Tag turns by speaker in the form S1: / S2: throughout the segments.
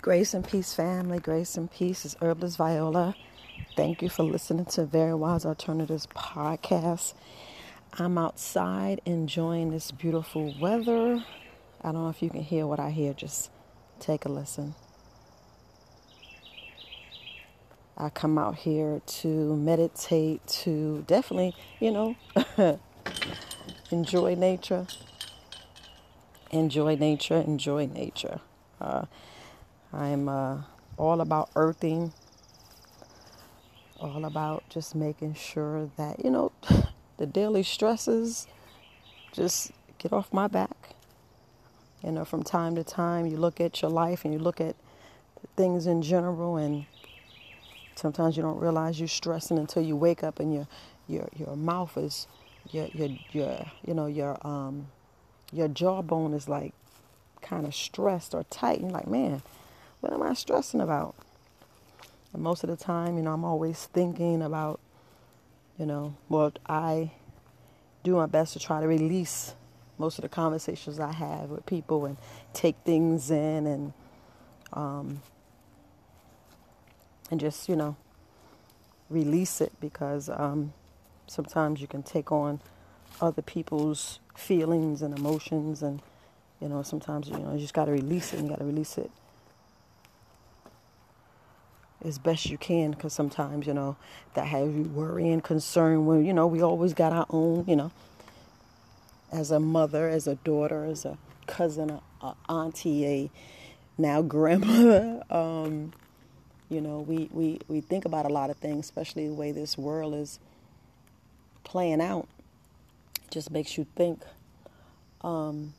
S1: Grace and peace, family. Grace and peace is Herbalist Viola. Thank you for listening to Very Wise Alternatives podcast. I'm outside enjoying this beautiful weather. I don't know if you can hear what I hear. Just take a listen. I come out here to meditate, to definitely, you know, enjoy nature. Enjoy nature, enjoy nature. Uh, I'm uh, all about earthing, all about just making sure that, you know, the daily stresses just get off my back. You know, from time to time, you look at your life and you look at things in general, and sometimes you don't realize you're stressing until you wake up and your your your mouth is your your your you know your um your jawbone is like kind of stressed or tight. And you're like, man, what am I stressing about? And most of the time, you know, I'm always thinking about, you know, what I do my best to try to release most of the conversations I have with people and take things in and um, and just you know release it because um, sometimes you can take on other people's feelings and emotions and you know sometimes you know you just got to release it and you got to release it as best you can because sometimes you know that has you worry and concern when you know we always got our own you know. As a mother as a daughter as a cousin a, a auntie a now grandmother um, you know we, we we think about a lot of things especially the way this world is playing out. It just makes you think um,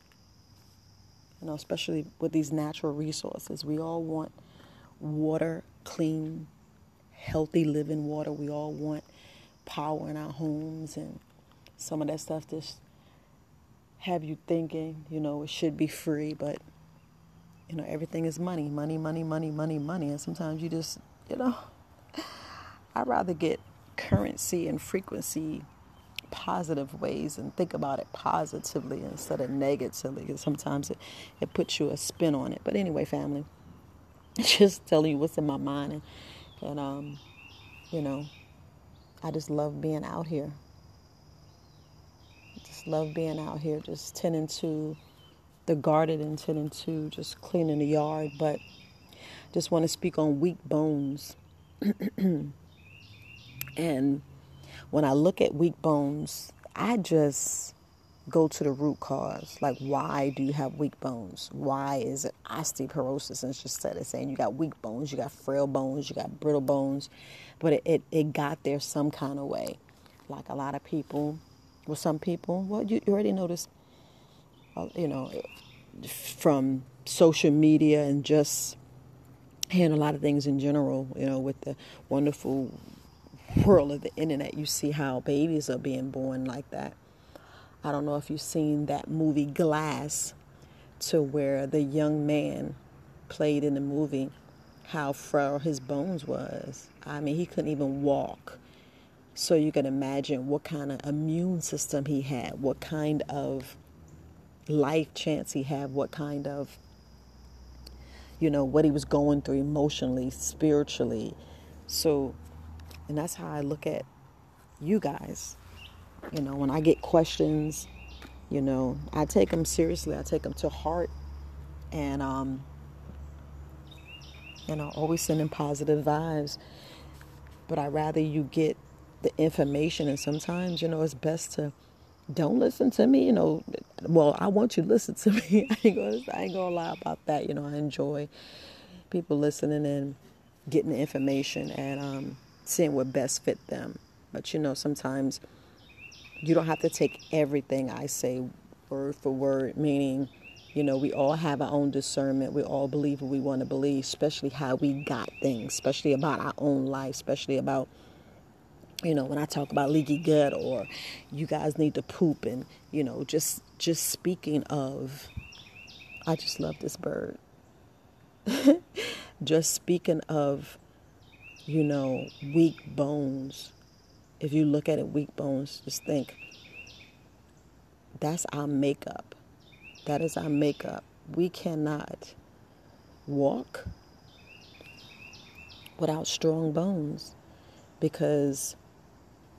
S1: you know especially with these natural resources we all want water clean, healthy living water. We all want power in our homes and some of that stuff just have you thinking, you know, it should be free, but you know, everything is money, money, money, money, money, money. And sometimes you just, you know, I'd rather get currency and frequency positive ways and think about it positively instead of negatively because sometimes it, it puts you a spin on it. But anyway, family. just telling you what's in my mind and, and um, you know, I just love being out here. Just love being out here, just tending to the garden and tending to just cleaning the yard. But just want to speak on weak bones. and when I look at weak bones, I just go to the root cause. Like, why do you have weak bones? Why is it osteoporosis? And it's just saying you got weak bones, you got frail bones, you got brittle bones, but it, it, it got there some kind of way. Like a lot of people, well, some people, well, you, you already noticed, uh, you know, from social media and just hearing a lot of things in general, you know, with the wonderful world of the internet, you see how babies are being born like that I don't know if you've seen that movie Glass, to where the young man played in the movie how frail his bones was. I mean, he couldn't even walk. So you can imagine what kind of immune system he had, what kind of life chance he had, what kind of, you know, what he was going through emotionally, spiritually. So, and that's how I look at you guys. You know, when I get questions, you know, I take them seriously. I take them to heart, and um, you know, always sending positive vibes. But I rather you get the information, and sometimes, you know, it's best to don't listen to me. You know, well, I want you to listen to me. I ain't gonna, I ain't gonna lie about that. You know, I enjoy people listening and getting the information and um, seeing what best fit them. But you know, sometimes you don't have to take everything I say word for word, meaning, you know, we all have our own discernment. We all believe what we want to believe, especially how we got things, especially about our own life, especially about, you know, when I talk about leaky gut or you guys need to poop and, you know, just just speaking of I just love this bird. just speaking of, you know, weak bones if you look at it, weak bones, just think that's our makeup. That is our makeup. We cannot walk. without strong bones because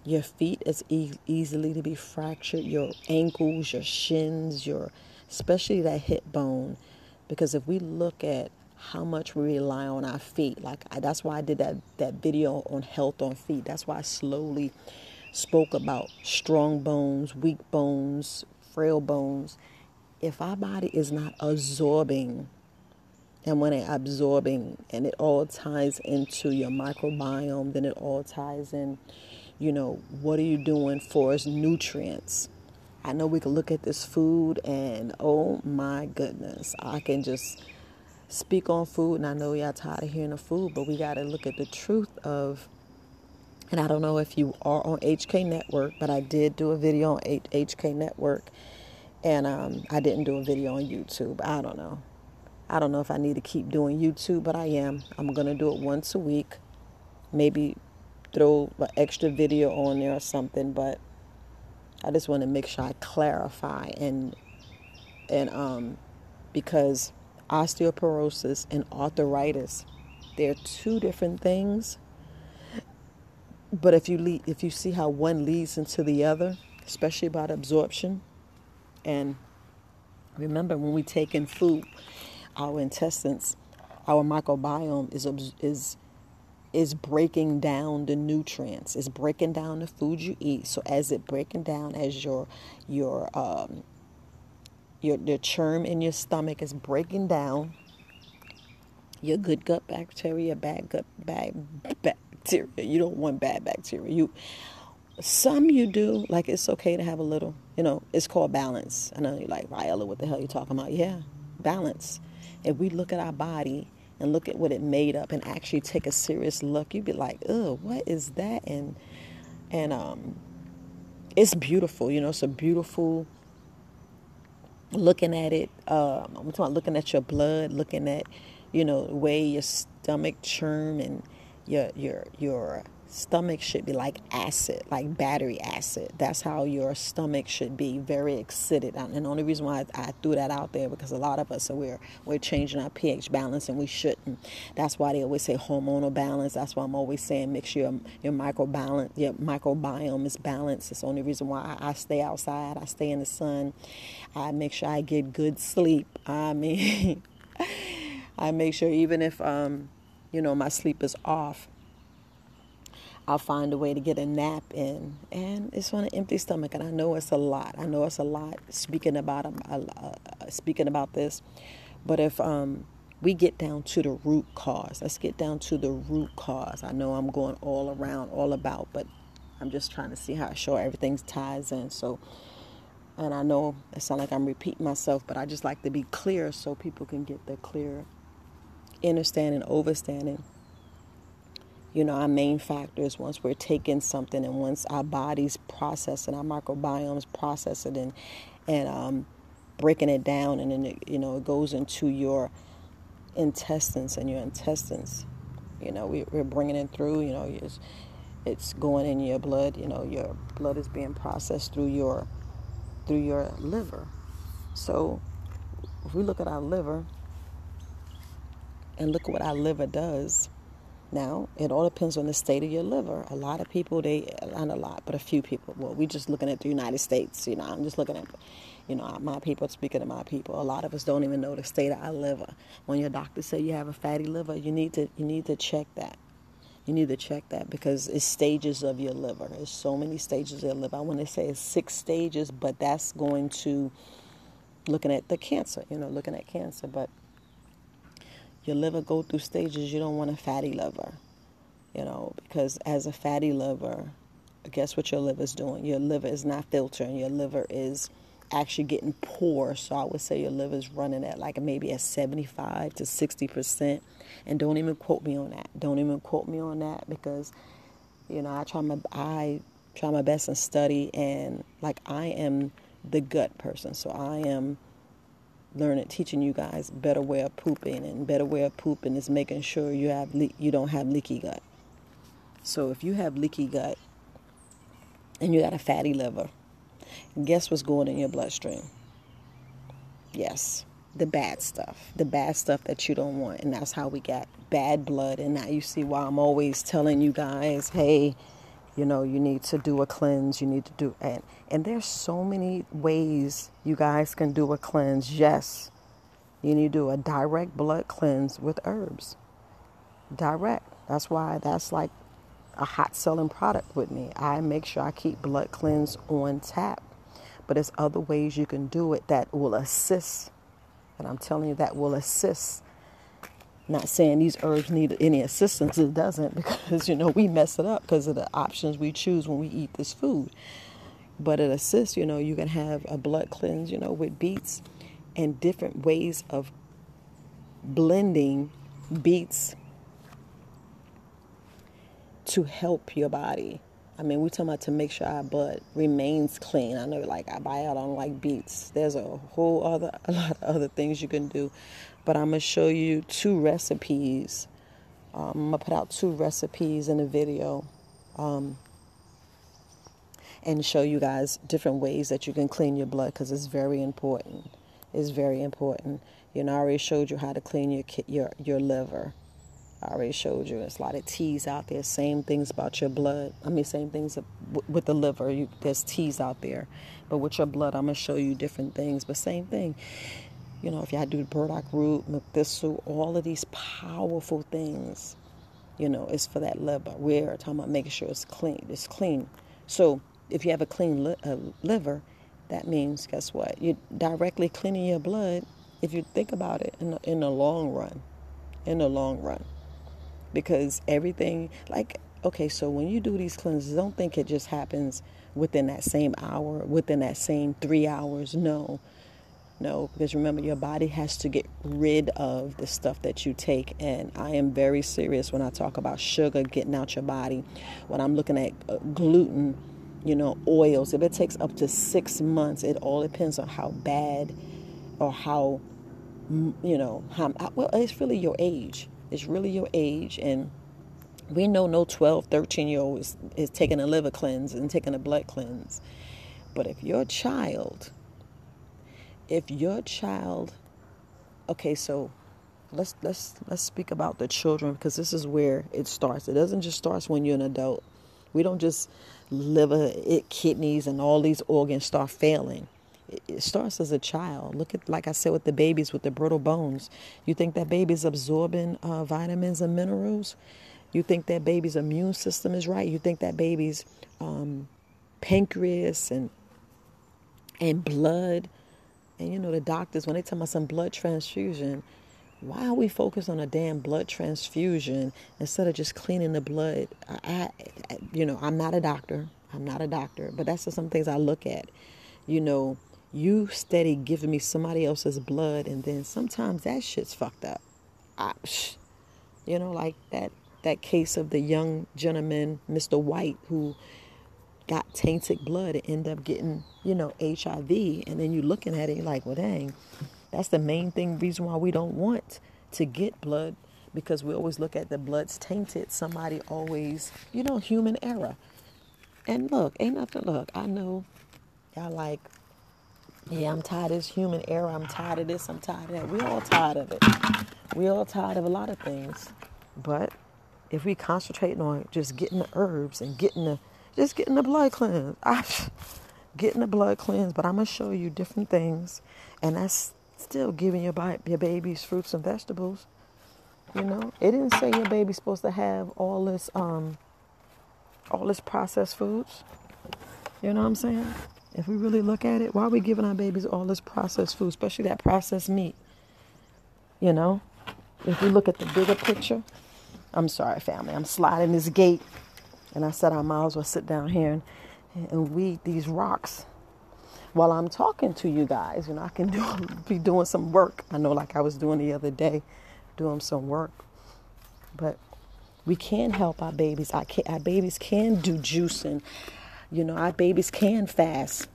S1: your feet is e- easily to be fractured your ankles your shins your especially that hip bone because if we look at how much we rely on our feet. Like I, that's why i did that that video on health on feet. That's why i slowly spoke about strong bones weak bones frail bones. If our body is not absorbing and when it absorbing and it all ties into your microbiome, then it all ties in, you know, what are you doing for its nutrients? I know we can look at this food and oh my goodness, I can just speak on food and I know y'all tired of hearing the food, but we got to look at the truth of and I don't know if you are on HK Network, but I did do a video on HK Network and um, I didn't do a video on YouTube. I don't know. I don't know if I need to keep doing YouTube, but I am. I'm to do it once a week. Maybe throw an extra video on there or something, but I just want to make sure I clarify and and um because osteoporosis and arthritis they're two different things. But if you lead, if you see how one leads into the other, especially about absorption and remember when we take in food our intestines, our microbiome is is is breaking down the nutrients. It's breaking down the food you eat. So as it breaking down, as your your um, your the germ in your stomach is breaking down, your good gut bacteria, bad gut bad bacteria. You don't want bad bacteria. You some you do like it's okay to have a little. You know, it's called balance. I know you're like Viola, what the hell you talking about? Yeah, balance if we look at our body and look at what it made up and actually take a serious look, you'd be like, "Oh, what is that?" And and um, it's beautiful. You know, it's a beautiful looking at it. Um, I'm talking about looking at your blood, looking at you know the way your stomach churn and your your your stomach should be like acid, like battery acid. That's how your stomach should be, very acidic. And the only reason why I, threw that out there because a lot of us are we're we're changing our pH balance and we shouldn't. That's why they always say hormonal balance. That's why I'm always saying make sure your, your microbalance, your microbiome is balanced. It's the only reason why I, I stay outside. I stay in the sun. I make sure I get good sleep. I mean, I make sure even if um, you know my sleep is off I'll find a way to get a nap in. And it's on an empty stomach. And I know it's a lot. I know it's a lot speaking about um, uh, speaking about this. But if um, we get down to the root cause, let's get down to the root cause. I know I'm going all around, all about, but I'm just trying to see how sure everything ties in. So, and I know it sounds like I'm repeating myself, but I just like to be clear so people can get the clear understanding, overstanding you know, our main factors once we're taking something and once our bodies process and our microbiomes process it and, and um, breaking it down and then, it, you know, it goes into your intestines and your intestines. You know, we, we're bringing it through, you know, it's, it's going in your blood, you know, your blood is being processed through your, through your liver. So if we look at our liver and look at what our liver does, now, it all depends on the state of your liver. A lot of people, they, not a lot, but a few people, well, we're just looking at the United States, you know, I'm just looking at, you know, my people, speaking to my people. A lot of us don't even know the state of our liver. When your doctor says you have a fatty liver, you need to, you need to check that. You need to check that because it's stages of your liver. There's so many stages of your liver. I want to say it's six stages, but that's going to, looking at the cancer, you know, looking at cancer, but your liver go through stages you don't want a fatty liver you know because as a fatty liver guess what your liver is doing? Your liver is not filtering. Your liver is actually getting poor. So i would say your liver is running at like maybe at 75 to 60 percent. And don't even quote me on that. Don't even quote me on that because you know i try my i try my best and study and like i am the gut person. So i am learning, teaching you guys better way of pooping, and better way of pooping is making sure you have le- you don't have leaky gut. So if you have leaky gut and you got a fatty liver, guess what's going in your bloodstream? Yes, the bad stuff, the bad stuff that you don't want. And that's how we got bad blood. And now you see why I'm always telling you guys, hey, you know, you need to do a cleanse, you need to do and and there's so many ways you guys can do a cleanse. Yes. You need to do a direct blood cleanse with herbs. Direct. That's why that's like a hot selling product with me. I make sure I keep blood cleanse on tap. But there's other ways you can do it that will assist and I'm telling you, that will assist. Not saying these herbs need any assistance, it doesn't, because you know we mess it up because of the options we choose when we eat this food. But it assists, you know, you can have a blood cleanse, you know, with beets and different ways of blending beets to help your body I mean, we're talking about to make sure our blood remains clean. I know, like, I buy out on like beets. There's a whole other, a lot of other things you can do, but I'm gonna show you two recipes. Um, I'm gonna put out two recipes in a video, um, and show you guys different ways that you can clean your blood because it's very important. It's very important. You know, I already showed you how to clean your your your liver. I already showed you. There's a lot of teas out there. Same things about your blood. I mean, same things with the liver. You, there's teas out there. But with your blood, I'm going to show you different things. But same thing. You know, if y'all do the burdock root, milk thistle, all of these powerful things, you know, it's for that liver. We're talking about making sure it's clean. It's clean. So if you have a clean li- uh, liver, that means, guess what? You're directly cleaning your blood if you think about it in the, in the long run. In the long run because everything like okay so when you do these cleanses don't think it just happens within that same hour within that same three hours no no because remember your body has to get rid of the stuff that you take and i am very serious when i talk about sugar getting out your body when i'm looking at uh, gluten you know oils if it takes up to six months it all depends on how bad or how you know how well it's really your age it's really your age. And we know no 12, 13 year old is, is taking a liver cleanse and taking a blood cleanse. But if your child, if your child, okay, so let's let's let's speak about the children because this is where it starts. It doesn't just start when you're an adult. We don't just liver, it, kidneys, and all these organs start failing it starts as a child. Look at, like I said, with the babies with the brittle bones. You think that baby's absorbing uh, vitamins and minerals? You think that baby's immune system is right? You think that baby's um, pancreas and and blood, and you know the doctors when they tell about some blood transfusion, why are we focused on a damn blood transfusion instead of just cleaning the blood? I, I you know, I'm not a doctor. I'm not a doctor, but that's just some things I look at. You know, you steady giving me somebody else's blood and then sometimes that shit's fucked up I, you know like that that case of the young gentleman mr white who got tainted blood and end up getting you know hiv and then you're looking at it like well dang that's the main thing reason why we don't want to get blood because we always look at the blood's tainted somebody always you know human error and look ain't nothing look i know y'all like yeah, I'm tired of this human error. I'm tired of this. I'm tired of that. We're all tired of it. We're all tired of a lot of things. But if we concentrate on just getting the herbs and getting the just getting the blood cleanse, I, getting the blood cleanse. But I'm gonna show you different things, and that's still giving your your babies fruits and vegetables. You know, it didn't say your baby's supposed to have all this um all this processed foods. You know what I'm saying? If we really look at it, why are we giving our babies all this processed food, especially that processed meat? You know, if we look at the bigger picture, I'm sorry, family, I'm sliding this gate, and I said I might as well sit down here and, and weed these rocks while I'm talking to you guys. You know, I can do be doing some work. I know, like I was doing the other day, doing some work, but we can help our babies. Our, our babies can do juicing. You know, our babies can fast.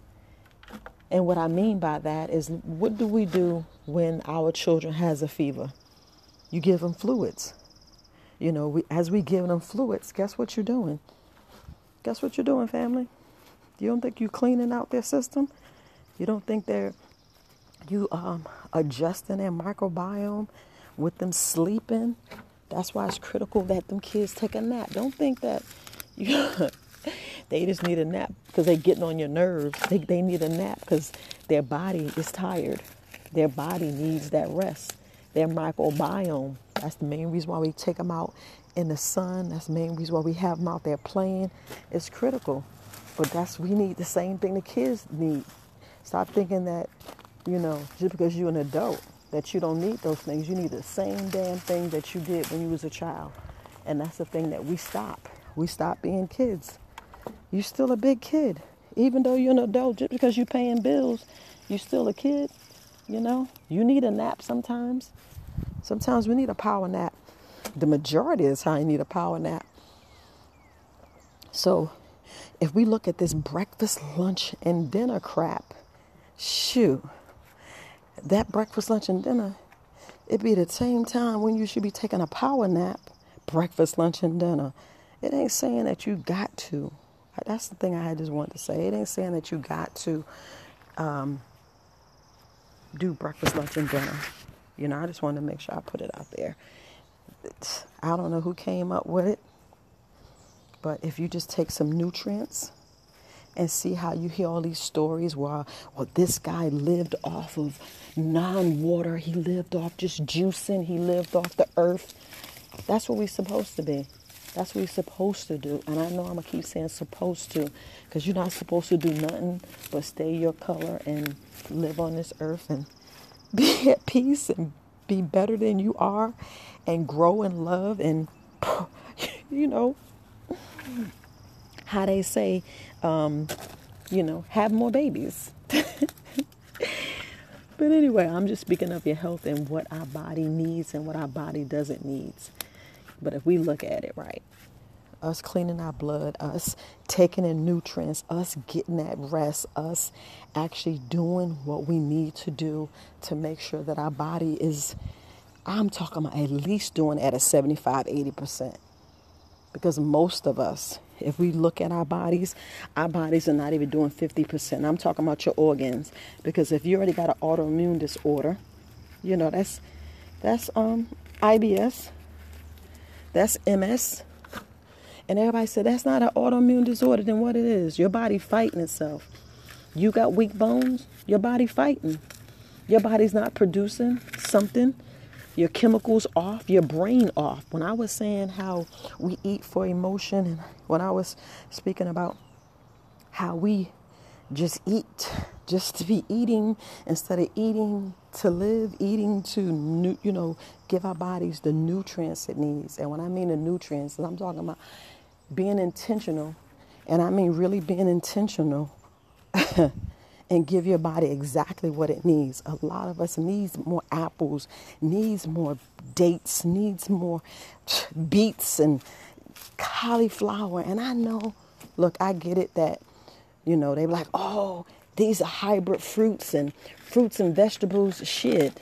S1: And what I mean by that is what do we do when our children has a fever? You give them fluids. You know, we, as we give them fluids, guess what you're doing? Guess what you're doing, family? You don't think you're cleaning out their system? You don't think they're you um, adjusting their microbiome with them sleeping. That's why it's critical that them kids take a nap. Don't think that you they just need a nap because they're getting on your nerves. They, they need a nap because their body is tired. Their body needs that rest. Their microbiome. That's the main reason why we take them out in the sun. That's the main reason why we have them out there playing. It's critical. But that's we need the same thing the kids need. Stop thinking that, you know, just because you're an adult, that you don't need those things. You need the same damn thing that you did when you was a child. And that's the thing that we stop. We stop being kids. You're still a big kid. Even though you're an adult, just because you're paying bills, you're still a kid. You know, you need a nap sometimes. Sometimes we need a power nap. The majority of the time, you need a power nap. So, if we look at this breakfast, lunch, and dinner crap, shoo, that breakfast, lunch, and dinner, it be the same time when you should be taking a power nap, breakfast, lunch, and dinner. It ain't saying that you got to. That's the thing I just wanted to say. It ain't saying that you got to um, do breakfast, lunch, and dinner. You know, I just wanted to make sure I put it out there. I don't know who came up with it, but if you just take some nutrients and see how you hear all these stories where, well, this guy lived off of non water, he lived off just juicing, he lived off the earth. That's what we're supposed to be. That's what we're supposed to do. And I know I'm to keep saying supposed to because you're not supposed to do nothing but stay your color and live on this earth and be at peace and be better than you are and grow in love and, you know, how they say, um, you know, have more babies. but anyway, I'm just speaking of your health and what our body needs and what our body doesn't need. But if we look at it right, us cleaning our blood, us taking in nutrients, us getting that rest, us actually doing what we need to do to make sure that our body is, I'm talking about at least doing at a 75, 80%. Because most of us, if we look at our bodies, our bodies are not even doing 50%. I'm talking about your organs. Because if you already got an autoimmune disorder, you know, that's that's um IBS, that's MS, and everybody said, that's not an autoimmune disorder. Then what it is? Your body fighting itself. You got weak bones, your body fighting. Your body's not producing something. Your chemicals off, your brain off. When I was saying how we eat for emotion, and when I was speaking about how we just eat, just to be eating instead of eating to live, eating to, you know, give our bodies the nutrients it needs. And when I mean the nutrients, I'm talking about being intentional, and I mean really being intentional, and give your body exactly what it needs. A lot of us needs more apples, needs more dates, needs more beets and cauliflower. And I know, look, I get it that, you know, they're like, oh, these are hybrid fruits and fruits and vegetables. Shit.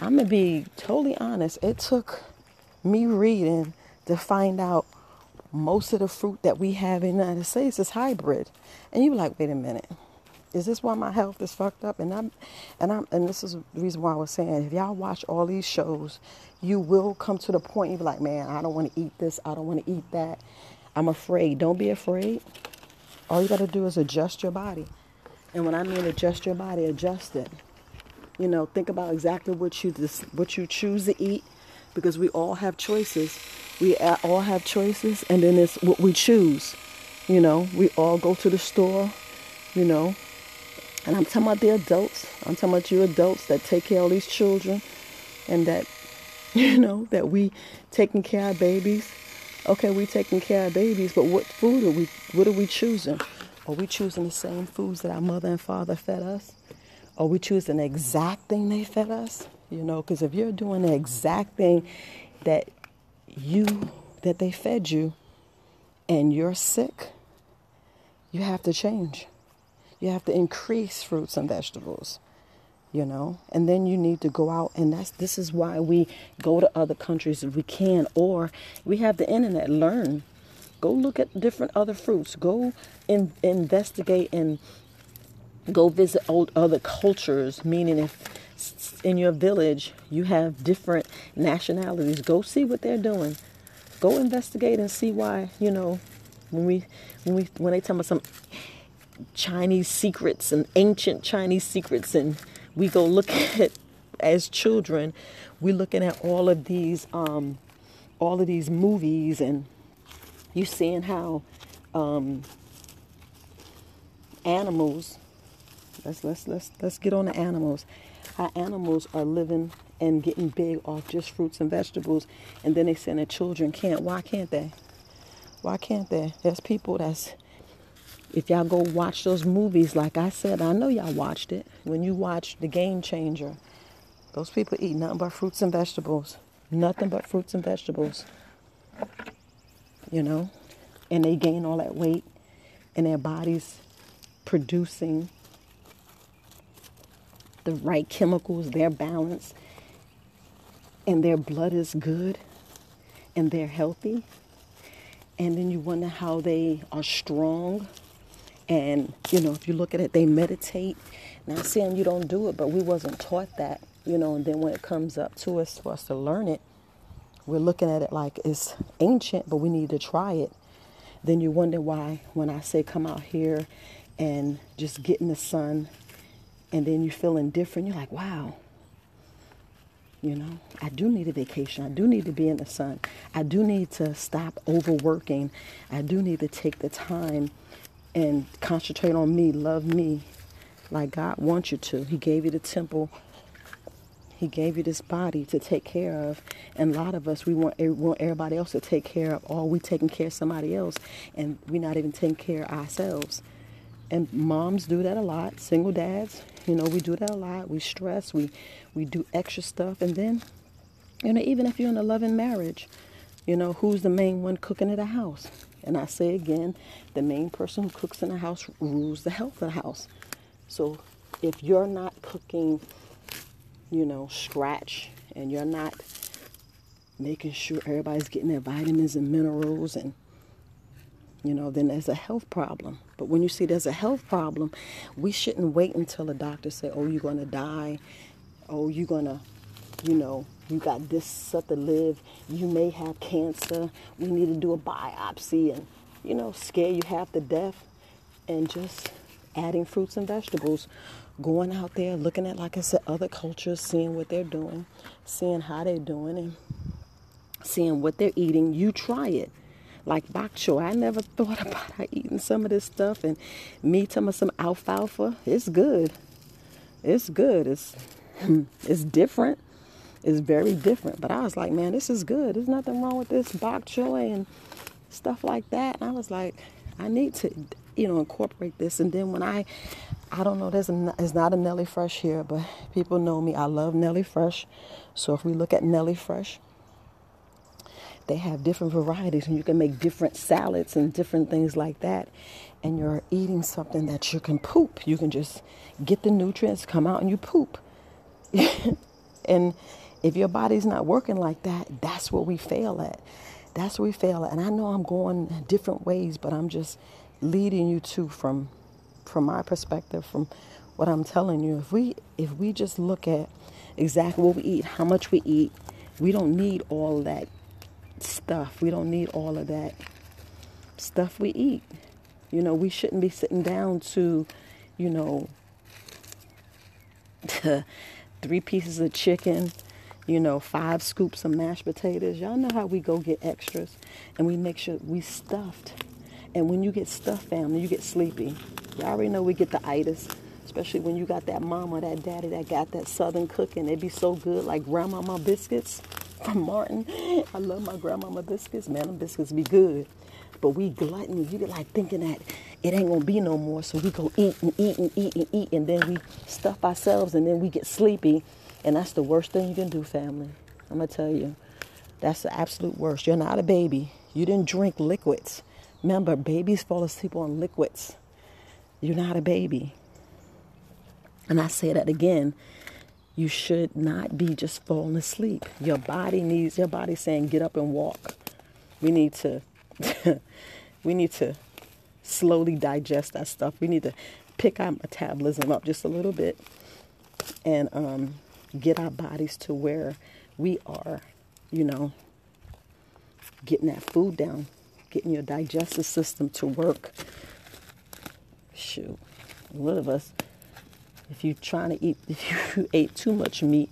S1: I'm going to be totally honest. It took me reading to find out most of the fruit that we have in the United States is hybrid. And you're like, wait a minute. Is this why my health is fucked up? And I'm and I'm and this is the reason why I was saying if y'all watch all these shows, you will come to the point you're like, man, I don't want to eat this, I don't want to eat that. I'm afraid. Don't be afraid. All you gotta do is adjust your body. And when I mean adjust your body, adjust it. You know, think about exactly what you what you choose to eat because we all have choices. We all have choices, and then it's what we choose. You know, we all go to the store, you know, and I'm talking about the adults. I'm talking about you adults that take care of these children and that, you know, that we taking care of babies. Okay, we taking care of babies, but what food are we, what are we choosing? Are we choosing the same foods that our mother and father fed us? Are we choosing the exact thing they fed us? You know, because if you're doing the exact thing that you that they fed you and you're sick, you have to change. You have to increase fruits and vegetables, you know, and then you need to go out and that's this is why we go to other countries if we can, or we have the internet, learn. Go look at different other fruits. Go in, investigate and Go visit old other cultures, meaning if in your village you have different nationalities, go see what they're doing. Go investigate and see why, you know, when we when we when they tell us some Chinese secrets and ancient Chinese secrets and we go look at as children, we're looking at all of these um, all of these movies and you seeing how um, animals let's let's let's let's get on the animals. How animals are living and getting big off just fruits and vegetables and then they saying that children can't. Why can't they? Why can't they? There's people that's if y'all go watch those movies like i said i know y'all watched it. When you watch the game changer those people eat nothing but fruits and vegetables. Nothing but fruits and vegetables. You know? And they gain all that weight and their bodies producing the right chemicals, they're balanced, and their blood is good and they're healthy. And then you wonder how they are strong. And, you know, if you look at it, they meditate. Not saying you don't do it, but we wasn't taught that, you know, and then when it comes up to us for us to learn it, we're looking at it like it's ancient, but we need to try it. Then you wonder why when I say come out here and just get in the sun and then you're feeling different. You're like, wow, you know, I do need a vacation. I do need to be in the sun. I do need to stop overworking. I do need to take the time and concentrate on me, love me like God wants you to. He gave you the temple. He gave you this body to take care of. And a lot of us, we want, er, want everybody else to take care of. Or we taking care of somebody else and we're not even taking care of ourselves. And moms do that a lot. Single dads, you know, we do that a lot. We stress, we we do extra stuff, and then, you know, even if you're in a loving marriage, you know, who's the main one cooking in the house? And I say again, the main person who cooks in the house rules the health of the house. So if you're not cooking, you know, scratch, and you're not making sure everybody's getting their vitamins and minerals and you know, then there's a health problem. But when you see there's a health problem, we shouldn't wait until the doctor say, "Oh, you're going to die. Oh, you're going to, you know, you got this stuff to live. You may have cancer. We need to do a biopsy and, you know, scare you half to death." And just adding fruits and vegetables, going out there, looking at, like I said, other cultures, seeing what they're doing, seeing how they're doing, and seeing what they're eating. You try it like bok choy. I never thought about eating some of this stuff and me telling some alfalfa. It's good. It's good. It's it's different. It's very different. But I was like, man, this is good. There's nothing wrong with this bok choy and stuff like that. And I was like, I need to, you know, incorporate this. And then when I, I don't know, there's a, it's not a Nelly Fresh here, but people know me. I love Nelly Fresh. So if we look at Nelly Fresh, they have different varieties and you can make different salads and different things like that. And you're eating something that you can poop. You can just get the nutrients come out and you poop. And if your body's not working like that that's what we fail at. That's where we fail at. And i know i'm going different ways but i'm just leading you to from from my perspective from what i'm telling you. If we if we just look at exactly what we eat how much we eat we don't need all that stuff. We don't need all of that stuff we eat. You know, we shouldn't be sitting down to, you know, three pieces of chicken, you know, five scoops of mashed potatoes. Y'all know how we go get extras and we make sure we stuffed. And when you get stuffed, family, you get sleepy. Y'all already know we get the itis, especially when you got that mama, that daddy that got that southern cooking. They be so good, like grandmama biscuits from Martin. I love my grandmama biscuits. Man, them biscuits be good. But we gluttony. You get like thinking that it ain't gonna be no more. So we go eat and eat and eat and eat and then we stuff ourselves and then we get sleepy. And that's the worst thing you can do, family. I'm gonna tell you. That's the absolute worst. You're not a baby. You didn't drink liquids. Remember, babies fall asleep on liquids. You're not a baby. And I say that again you should not be just falling asleep. Your body needs your body saying get up and walk. We need to we need to slowly digest that stuff. We need to pick our metabolism up just a little bit and um, get our bodies to where we are, you know, getting that food down, getting your digestive system to work. Shoot, a lot of us, if you're trying to eat, if you ate too much meat,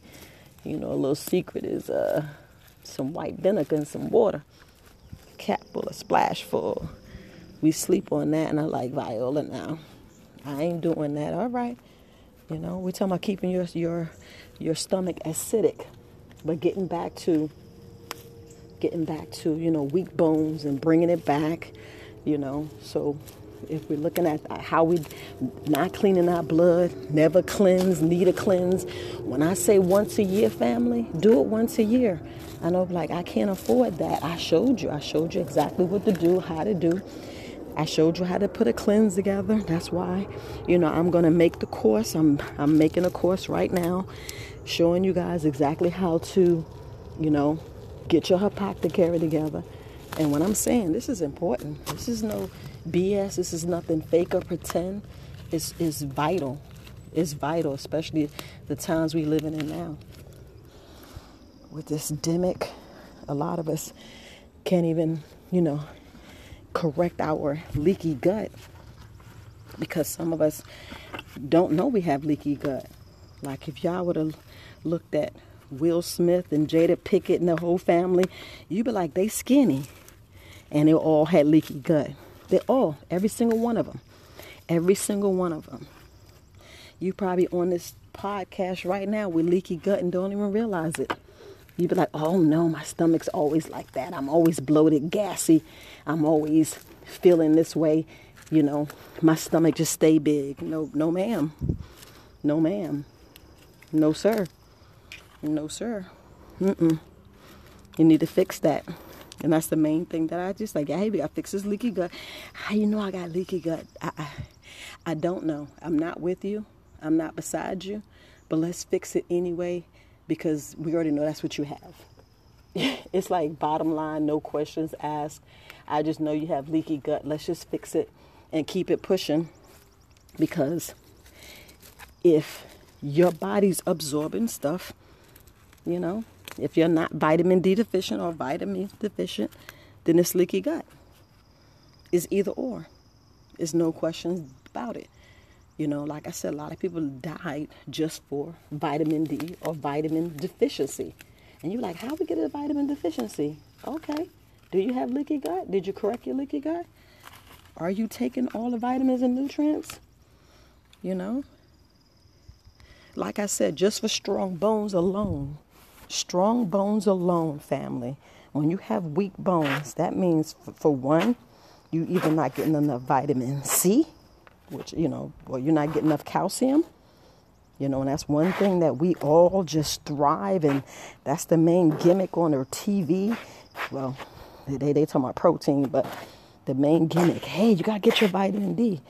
S1: you know, a little secret is uh, some white vinegar and some water. Cap full, a splash full. We sleep on that, and I like Viola now. I ain't doing that. All right. You know, we're talking about keeping your your your stomach acidic, but getting back to getting back to you know weak bones and bringing it back. You know, so if we're looking at how we not cleaning our blood, never cleanse, need a cleanse. When I say once a year, family, do it once a year. I know, like I can't afford that. I showed you. I showed you exactly what to do, how to do. I showed you how to put a cleanse together. That's why, you know, I'm gonna make the course. I'm I'm making a course right now, showing you guys exactly how to, you know, get your carry together. And what I'm saying this is important, this is no BS. This is nothing fake or pretend. It's, it's vital. It's vital, especially the times we living in now. With this demic, a lot of us can't even, you know, correct our leaky gut because some of us don't know we have leaky gut. Like if y'all would have looked at Will Smith and Jada Pinkett and the whole family, you'd be like, they skinny. And they all had leaky gut. They all, every single one of them. Every single one of them. You probably on this podcast right now with leaky gut and don't even realize it. You'd be like, oh no, my stomach's always like that. I'm always bloated, gassy. I'm always feeling this way. You know, my stomach just stay big. No, no ma'am. No ma'am. No sir. No sir. Mm-mm. You need to fix that. And that's the main thing that I just like, hey, to fix this leaky gut. How you know I got leaky gut? I, I, I don't know. I'm not with you. I'm not beside you. But let's fix it anyway because we already know that's what you have. it's like bottom line, no questions asked. I just know you have leaky gut. Let's just fix it and keep it pushing because if your body's absorbing stuff, you know, if you're not vitamin D deficient or vitamin deficient, then it's leaky gut. It's either or. There's no questions about it. You know, like I said, a lot of people died just for vitamin D or vitamin deficiency. And you're like, how we get a vitamin deficiency? Okay. Do you have leaky gut? Did you correct your leaky gut? Are you taking all the vitamins and nutrients? You know? Like I said, just for strong bones alone, Strong bones alone, family. When you have weak bones, that means, for one, you either not getting enough vitamin C, which, you know, or you're not getting enough calcium. You know, and that's one thing that we all just thrive, and that's the main gimmick on their TV. Well, they they talk about protein, but the main gimmick, hey, you gotta get your vitamin D.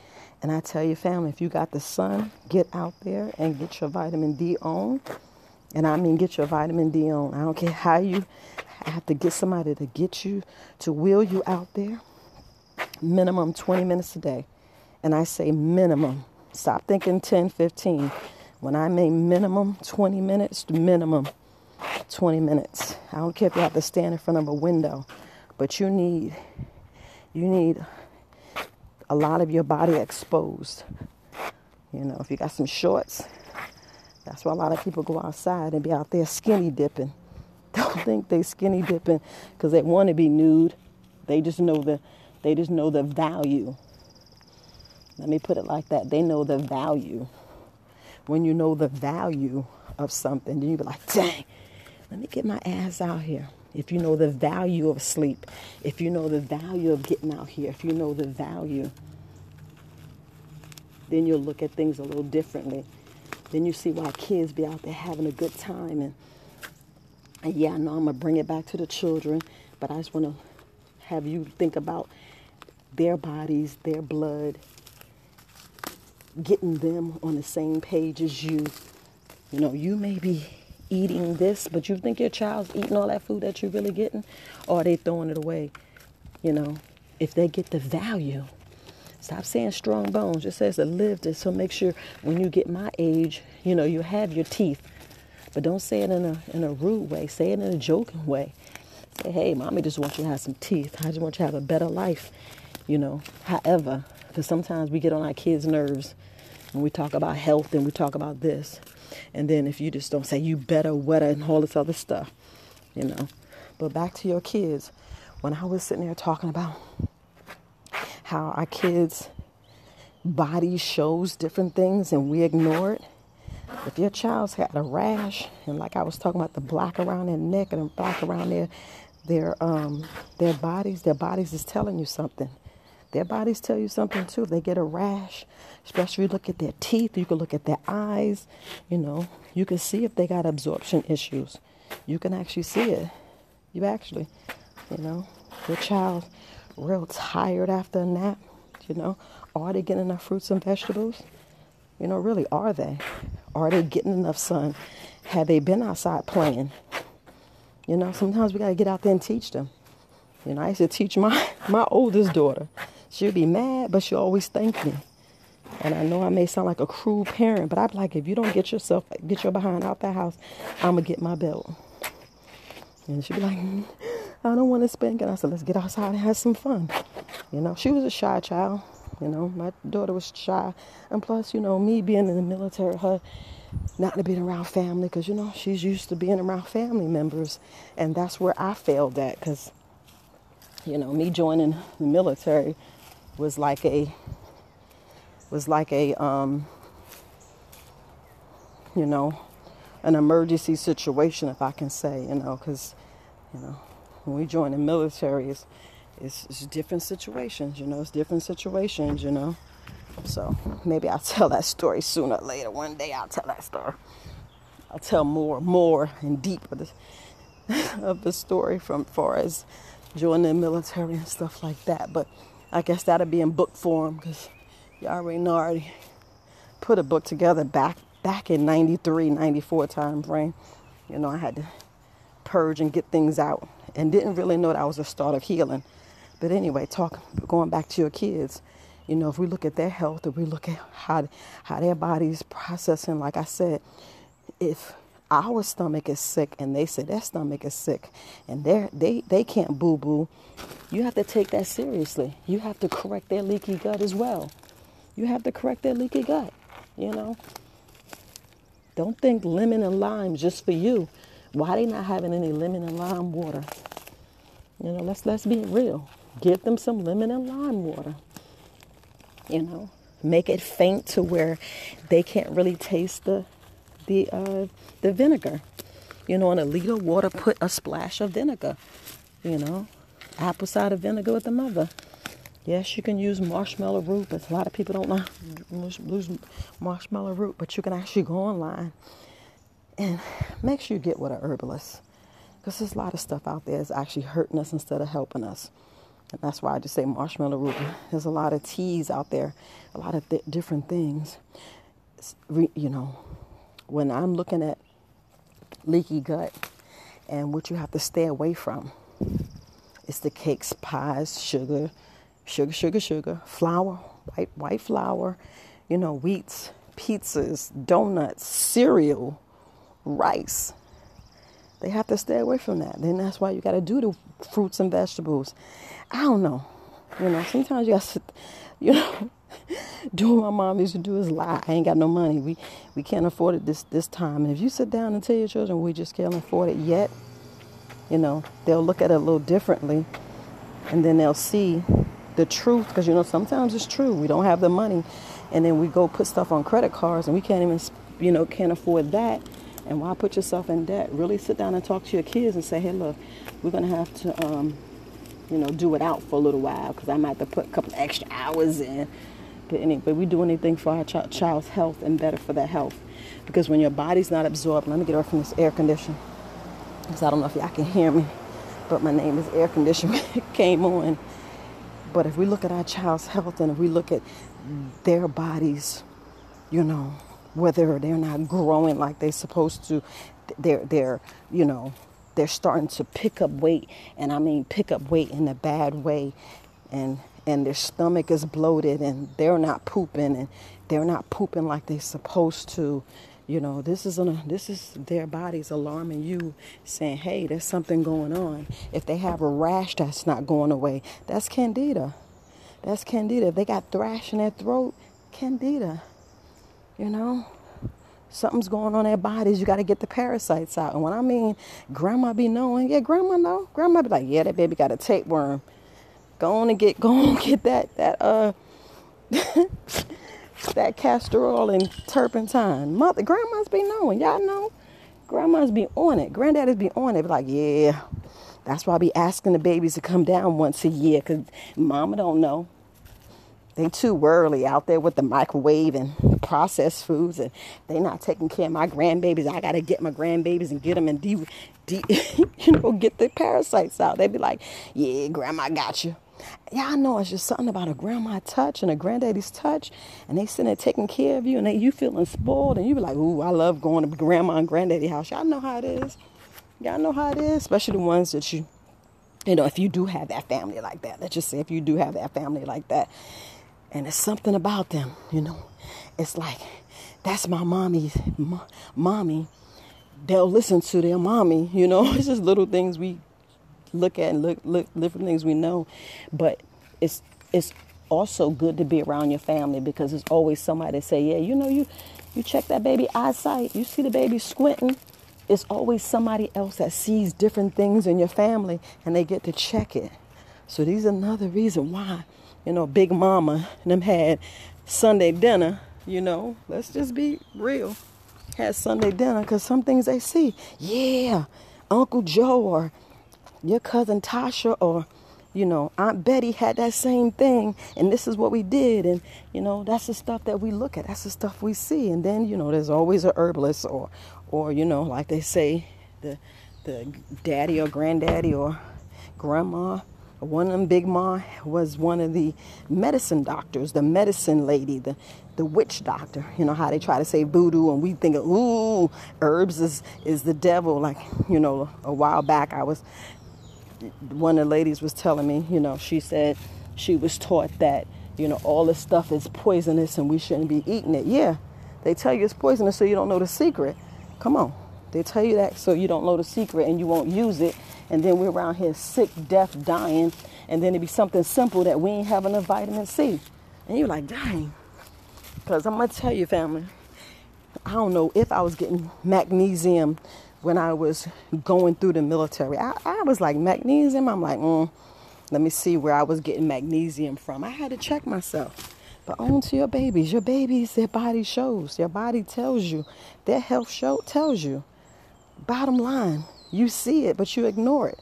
S1: And I tell you, family, if you got the sun, get out there and get your vitamin D on. And I mean, get your vitamin D on. I don't care how you have to get somebody to get you to wheel you out there. Minimum 20 minutes a day. And I say minimum. Stop thinking 10, 15. When I mean minimum 20 minutes, minimum 20 minutes. I don't care if you have to stand in front of a window, but you need you need a lot of your body exposed. You know, if you got some shorts, that's why a lot of people go outside and be out there skinny dipping. Don't think they skinny dipping because they want to be nude. They just know the they just know the value. Let me put it like that. They know the value. When you know the value of something, then you be like, dang, let me get my ass out here. If you know the value of sleep, if you know the value of getting out here, if you know the value, then you'll look at things a little differently then you see why kids be out there having a good time. And, and yeah, I know I'm going to bring it back to the children, but I just want to have you think about their bodies, their blood, getting them on the same page as you. You know, you may be eating this, but you think your child's eating all that food that you're really getting, or are they throwing it away? You know, if they get the value Stop saying strong bones. Just says to live to so make sure when you get my age, you know, you have your teeth. But don't say it in a in a rude way. Say it in a joking way. Say, hey, mommy just wants you to have some teeth. I just want you to have a better life. You know. However, because sometimes we get on our kids' nerves when we talk about health and we talk about this. And then if you just don't say you better, wetter, and all this other stuff, you know. But back to your kids. When I was sitting there talking about how our kids' body shows different things and we ignore it. If your child's had a rash, and like I was talking about the black around their neck and the black around their their um their bodies, their bodies is telling you something. Their bodies tell you something too. If they get a rash, especially you look at their teeth, you can look at their eyes, you know, you can see if they got absorption issues. You can actually see it. You actually, you know, your child real tired after a nap, you know, are they getting enough fruits and vegetables? You know, really, are they? Are they getting enough sun? Have they been outside playing? You know, sometimes we got to get out there and teach them. You know, I used to teach my, my oldest daughter. She'd be mad, but she always thank me. And I know I may sound like a cruel parent, but I'm like, if you don't get yourself, get your behind out the house, I'm to get my belt. And she'd be like, I don't want to spank. And I said, let's get outside and have some fun. You know, she was a shy child. You know, my daughter was shy. And plus, you know, me being in the military, her not to be around family, because, you know, she's used to being around family members. And that's where I failed at, because, you know, me joining the military was like a, was like a, um, you know, an emergency situation, if I can say, you know, because, you know, when we join the military, it's, it's, it's different situations, you know, it's different situations, you know. So maybe I'll tell that story sooner or later. One day I'll tell that story. I'll tell more, more and deeper the, of the story from far as joining the military and stuff like that. But I guess that'll be in book form because you already know I already put a book together back back in 93, 94 time frame. You know, I had to purge and get things out and didn't really know that I was a start of healing. But anyway, talk going back to your kids. You know, if we look at their health, if we look at how how their body's processing, like I said, if our stomach is sick and they say their stomach is sick and they they they can't boo boo, you have to take that seriously. You have to correct their leaky gut as well. You have to correct their leaky gut. You know, don't think lemon and lime just for you. Why they not having any lemon and lime water? You know, let's let's be real. Give them some lemon and lime water. You know, make it faint to where they can't really taste the the uh, the vinegar. You know, in a liter water, put a splash of vinegar. You know, apple cider vinegar with the mother. Yes, you can use marshmallow root, but a lot of people don't know use marshmallow root. But you can actually go online and make sure you get with a herbalist because there's a lot of stuff out there that's actually hurting us instead of helping us. And that's why I just say marshmallow root. There's a lot of teas out there, a lot of th- different things. You know, when I'm looking at leaky gut and what you have to stay away from, it's the cakes, pies, sugar, sugar, sugar, sugar, flour, white, white flour, you know, wheats, pizzas, donuts, cereal, rice. They have to stay away from that. Then that's why you got to do the fruits and vegetables. I don't know. You know, sometimes you got to, you know, do what my mom used to do is lie. I ain't got no money. We we can't afford it this this time. And if you sit down and tell your children we just can't afford it yet, you know, they'll look at it a little differently, and then they'll see the truth. Because you know, sometimes it's true. We don't have the money, and then we go put stuff on credit cards, and we can't even, you know, can't afford that and why put yourself in debt? Really sit down and talk to your kids and say, hey, look, we're going to have to, um, you know, do it out for a little while because I might have to put a couple extra hours in. But anyway, we do anything for our ch- child's health and better for their health. Because when your body's not absorbed, let me get off from this air conditioner because I don't know if y'all can hear me, but my name is air conditioner came on. But if we look at our child's health and if we look at their bodies, you know, whether they're not growing like they're supposed to they're they're you know they're starting to pick up weight. And i mean pick up weight in a bad way. And and their stomach is bloated and they're not pooping and they're not pooping like they're supposed to. You know this is a, this is their bodies alarming you saying hey there's something going on. If they have a rash that's not going away that's candida. That's candida. If they got thrush in their throat candida you know something's going on in their bodies you got to get the parasites out and when i mean grandma be knowing yeah grandma know grandma be like yeah that baby got a tapeworm Go on and get go on get that that uh that castor oil and turpentine. Mother grandmas be knowing. Y'all know. Grandmas be on it. Granddaddies be on it. Be like, yeah. That's why I be asking the babies to come down once a year, cause mama don't know. They too early out there with the microwave and processed foods, and they not taking care of my grandbabies. I gotta get my grandbabies and get them and de, de, you know, get the parasites out. They'd be like, yeah, grandma got you. Y'all know it's just something about a grandma touch and a granddaddy's touch, and they sitting there taking care of you, and they, you feeling spoiled, and you be like, "Ooh, I love going to grandma and granddaddy house." Y'all know how it is. Y'all know how it is, especially the ones that you, you know, if you do have that family like that. Let's just say if you do have that family like that, and it's something about them, you know, it's like that's my mommy's mommy. They'll listen to their mommy, you know. It's just little things we look at and look look different things we know. But it's it's also good to be around your family because there's always somebody to say, yeah, you know, you you check that baby eyesight, you see the baby squinting. It's always somebody else that sees different things in your family and they get to check it. So these another reason why, you know, Big Mama and them had Sunday dinner, you know, let's just be real. Had Sunday dinner because some things they see. Yeah, Uncle Joe or your cousin Tasha or you know Aunt Betty had that same thing and this is what we did and you know that's the stuff that we look at that's the stuff we see and then you know there's always a herbalist or or you know like they say the the daddy or granddaddy or grandma one of them big ma was one of the medicine doctors the medicine lady the the witch doctor you know how they try to say voodoo and we think ooh herbs is is the devil like you know a while back i was one of the ladies was telling me, you know, she said she was taught that, you know, all this stuff is poisonous and we shouldn't be eating it. Yeah, they tell you it's poisonous so you don't know the secret. Come on. They tell you that so you don't know the secret and you won't use it. And then we're around here sick, deaf, dying. And then it'd be something simple that we ain't having enough vitamin C. And you're like, dang. Because I'm going to tell you, family, I don't know if I was getting magnesium when I was going through the military. I, I was like, magnesium? I'm like, mm, let me see where I was getting magnesium from. I had to check myself. But on to your babies. Your babies, their body shows. Your body tells you. Their health show tells you. Bottom line, you see it, but you ignore it.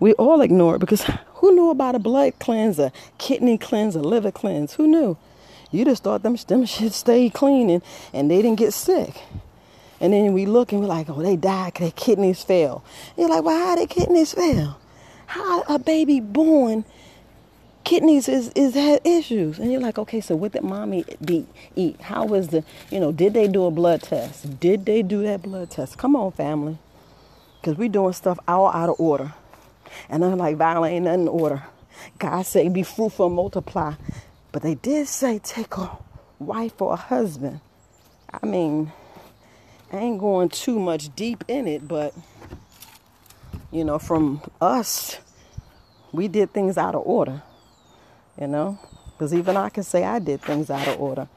S1: We all ignore it because who knew about a blood cleanser, kidney cleanser, liver cleanse? Who knew? You just thought them, them should stay clean and, and they didn't get sick. And then we look and we're like, oh, they died their kidneys fail. you're like, well, how their kidneys fail? How a baby born kidneys is is had issues and you're like okay so what did mommy be eat how was the you know did they do a blood test did they do that blood test come on family because we doing stuff all out of order. And i'm like violent ain't nothing in order. God say be fruitful and multiply. But they did say take a wife or a husband. I mean I ain't going too much deep in it, but you know, from us, we did things out of order, you know, because even I can say I did things out of order.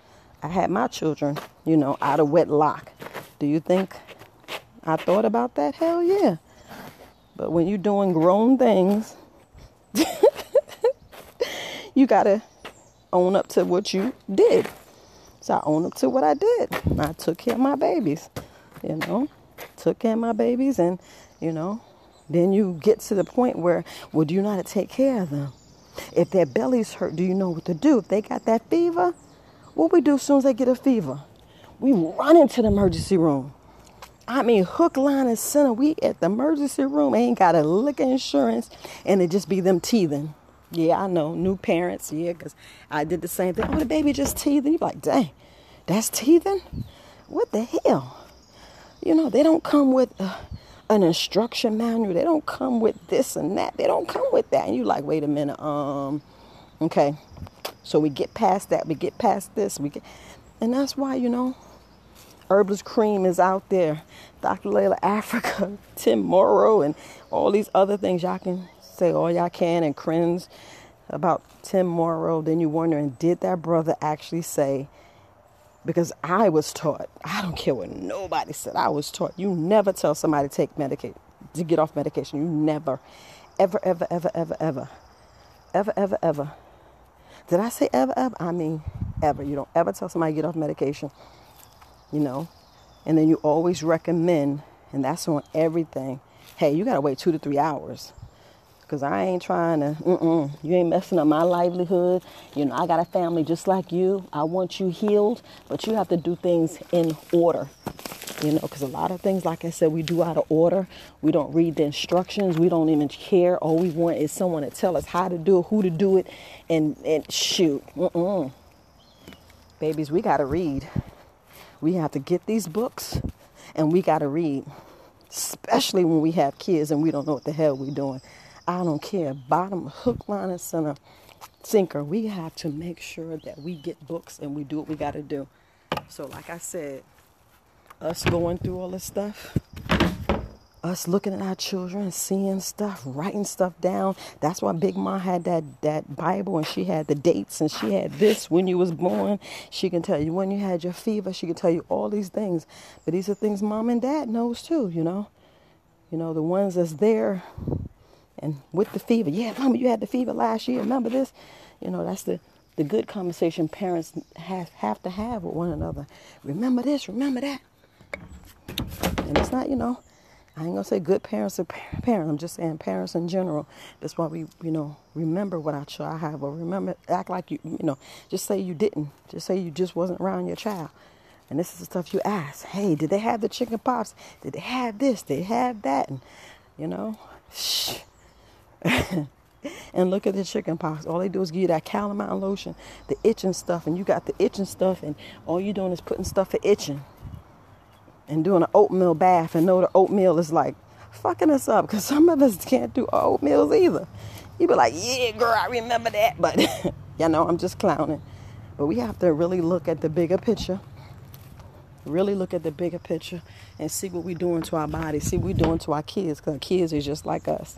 S1: I had my children, you know, out of wedlock. Do you think I thought about that? Hell yeah. But when you're doing grown things, you got to own up to what you did. So I own up to what I did. I took care of my babies you know, took care of my babies, and you know, then you get to the point where, well, do you know how to take care of them? If their bellies hurt, do you know what to do? If they got that fever, what we do as soon as they get a fever? We run into the emergency room. I mean, hook, line, and center. We at the emergency room ain't got a lick of insurance, and it just be them teething. Yeah, I know, new parents. Yeah, because I did the same thing. Oh, the baby just teething. You're like, dang, that's teething? What the hell? You know, they don't come with uh, an instruction manual. They don't come with this and that. They don't come with that. And you're like, wait a minute, um, Okay. So we get past that. We get past this. We get, and that's why you know, Herbalist Cream is out there. Dr. Llaila Afrika, Tim Morrow, and all these other things. Y'all can say all y'all can and cringe about Tim Morrow. Then you wondering, did that brother actually say? Because I was taught. I don't care what nobody said. I was taught. You never tell somebody to take medication to get off medication. You never, ever, ever, ever, ever, ever, ever, ever, ever did I say ever, ever? I mean, ever. You don't ever tell somebody to get off medication, you know? And then you always recommend, and that's on everything. Hey, you got to wait two to three hours. Because I ain't trying to, mm-mm, you ain't messing up my livelihood. You know, I got a family just like you. I want you healed, but you have to do things in order you know, because a lot of things, like I said, we do out of order. We don't read the instructions. We don't even care. All we want is someone to tell us how to do it, who to do it, and and shoot. Mm-mm. Babies, we got to read. We have to get these books, and we got to read, especially when we have kids and we don't know what the hell we're doing. I don't care. Bottom hook, line, and center, sinker. We have to make sure that we get books and we do what we got to do. So, like I said us going through all this stuff, us looking at our children, seeing stuff, writing stuff down. That's why Big Ma had that that Bible and she had the dates and she had this when you was born. She can tell you when you had your fever. She can tell you all these things. But these are things mom and dad knows too, you know. You know, the ones that's there and with the fever. Yeah, mama, you had the fever last year. Remember this? You know, that's the the good conversation parents have have to have with one another. Remember this, remember that. And it's not, you know, I ain't gonna say good parents or parents. I'm just saying parents in general. That's why we, you know, remember what our child have, or remember act like you, you know, just say you didn't. Just say you just wasn't around your child. And this is the stuff you ask. Hey, did they have the chicken pox? Did they have this? Did they have that? And you know, shh. and look at the chicken pox. All they do is give you that calamine lotion, the itching stuff, and you got the itching stuff, and all you're doing is putting stuff for itching and doing an oatmeal bath and know the oatmeal is like fucking us up because some of us can't do oatmeals either. You be like, yeah, girl, I remember that. But, you know, I'm just clowning. But we have to really look at the bigger picture. Really look at the bigger picture and see what we're doing to our bodies, see what we're doing to our kids, because kids are just like us.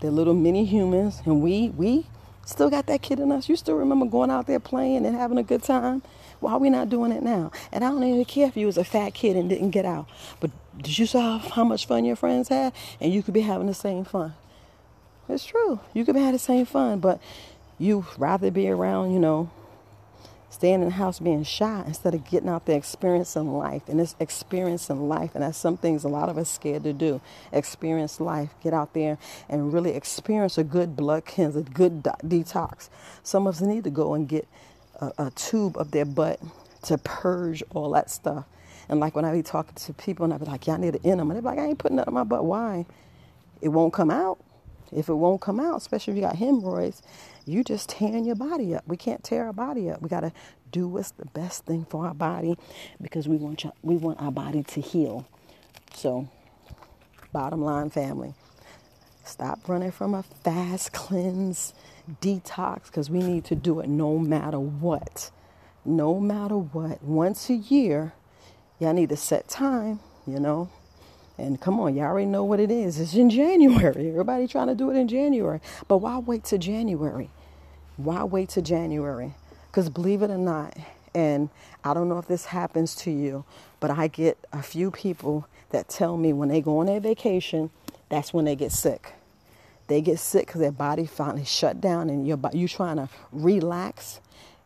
S1: They're little mini humans, and we we still got that kid in us. You still remember going out there playing and having a good time? Why are we not doing it now? And I don't even care if you was a fat kid and didn't get out. But did you saw how much fun your friends had? And you could be having the same fun. It's true. You could having the same fun, but you rather be around, you know, staying in the house being shy instead of getting out there experiencing life. And it's experiencing life. And that's some things a lot of us scared to do. Experience life. Get out there and really experience a good blood cleanse, a good detox. Some of us need to go and get a, a tube of their butt to purge all that stuff. And like when I be talking to people and I be like, I need to an enema. they be like, I ain't putting that in my butt. Why? It won't come out. If it won't come out, especially if you got hemorrhoids, you just tearing your body up. We can't tear our body up. We got to do what's the best thing for our body because we want we want our body to heal. So, bottom line, family, stop running from a fast cleanse detox because we need to do it no matter what. No matter what. Once a year, y'all need to set time, you know. And come on, y'all already know what it is. It's in January. Everybody trying to do it in January. But why wait to January? Why wait to January? Because believe it or not, and I don't know if this happens to you, but I get a few people that tell me when they go on their vacation, that's when they get sick. They get sick because their body finally shut down, and you're you trying to relax.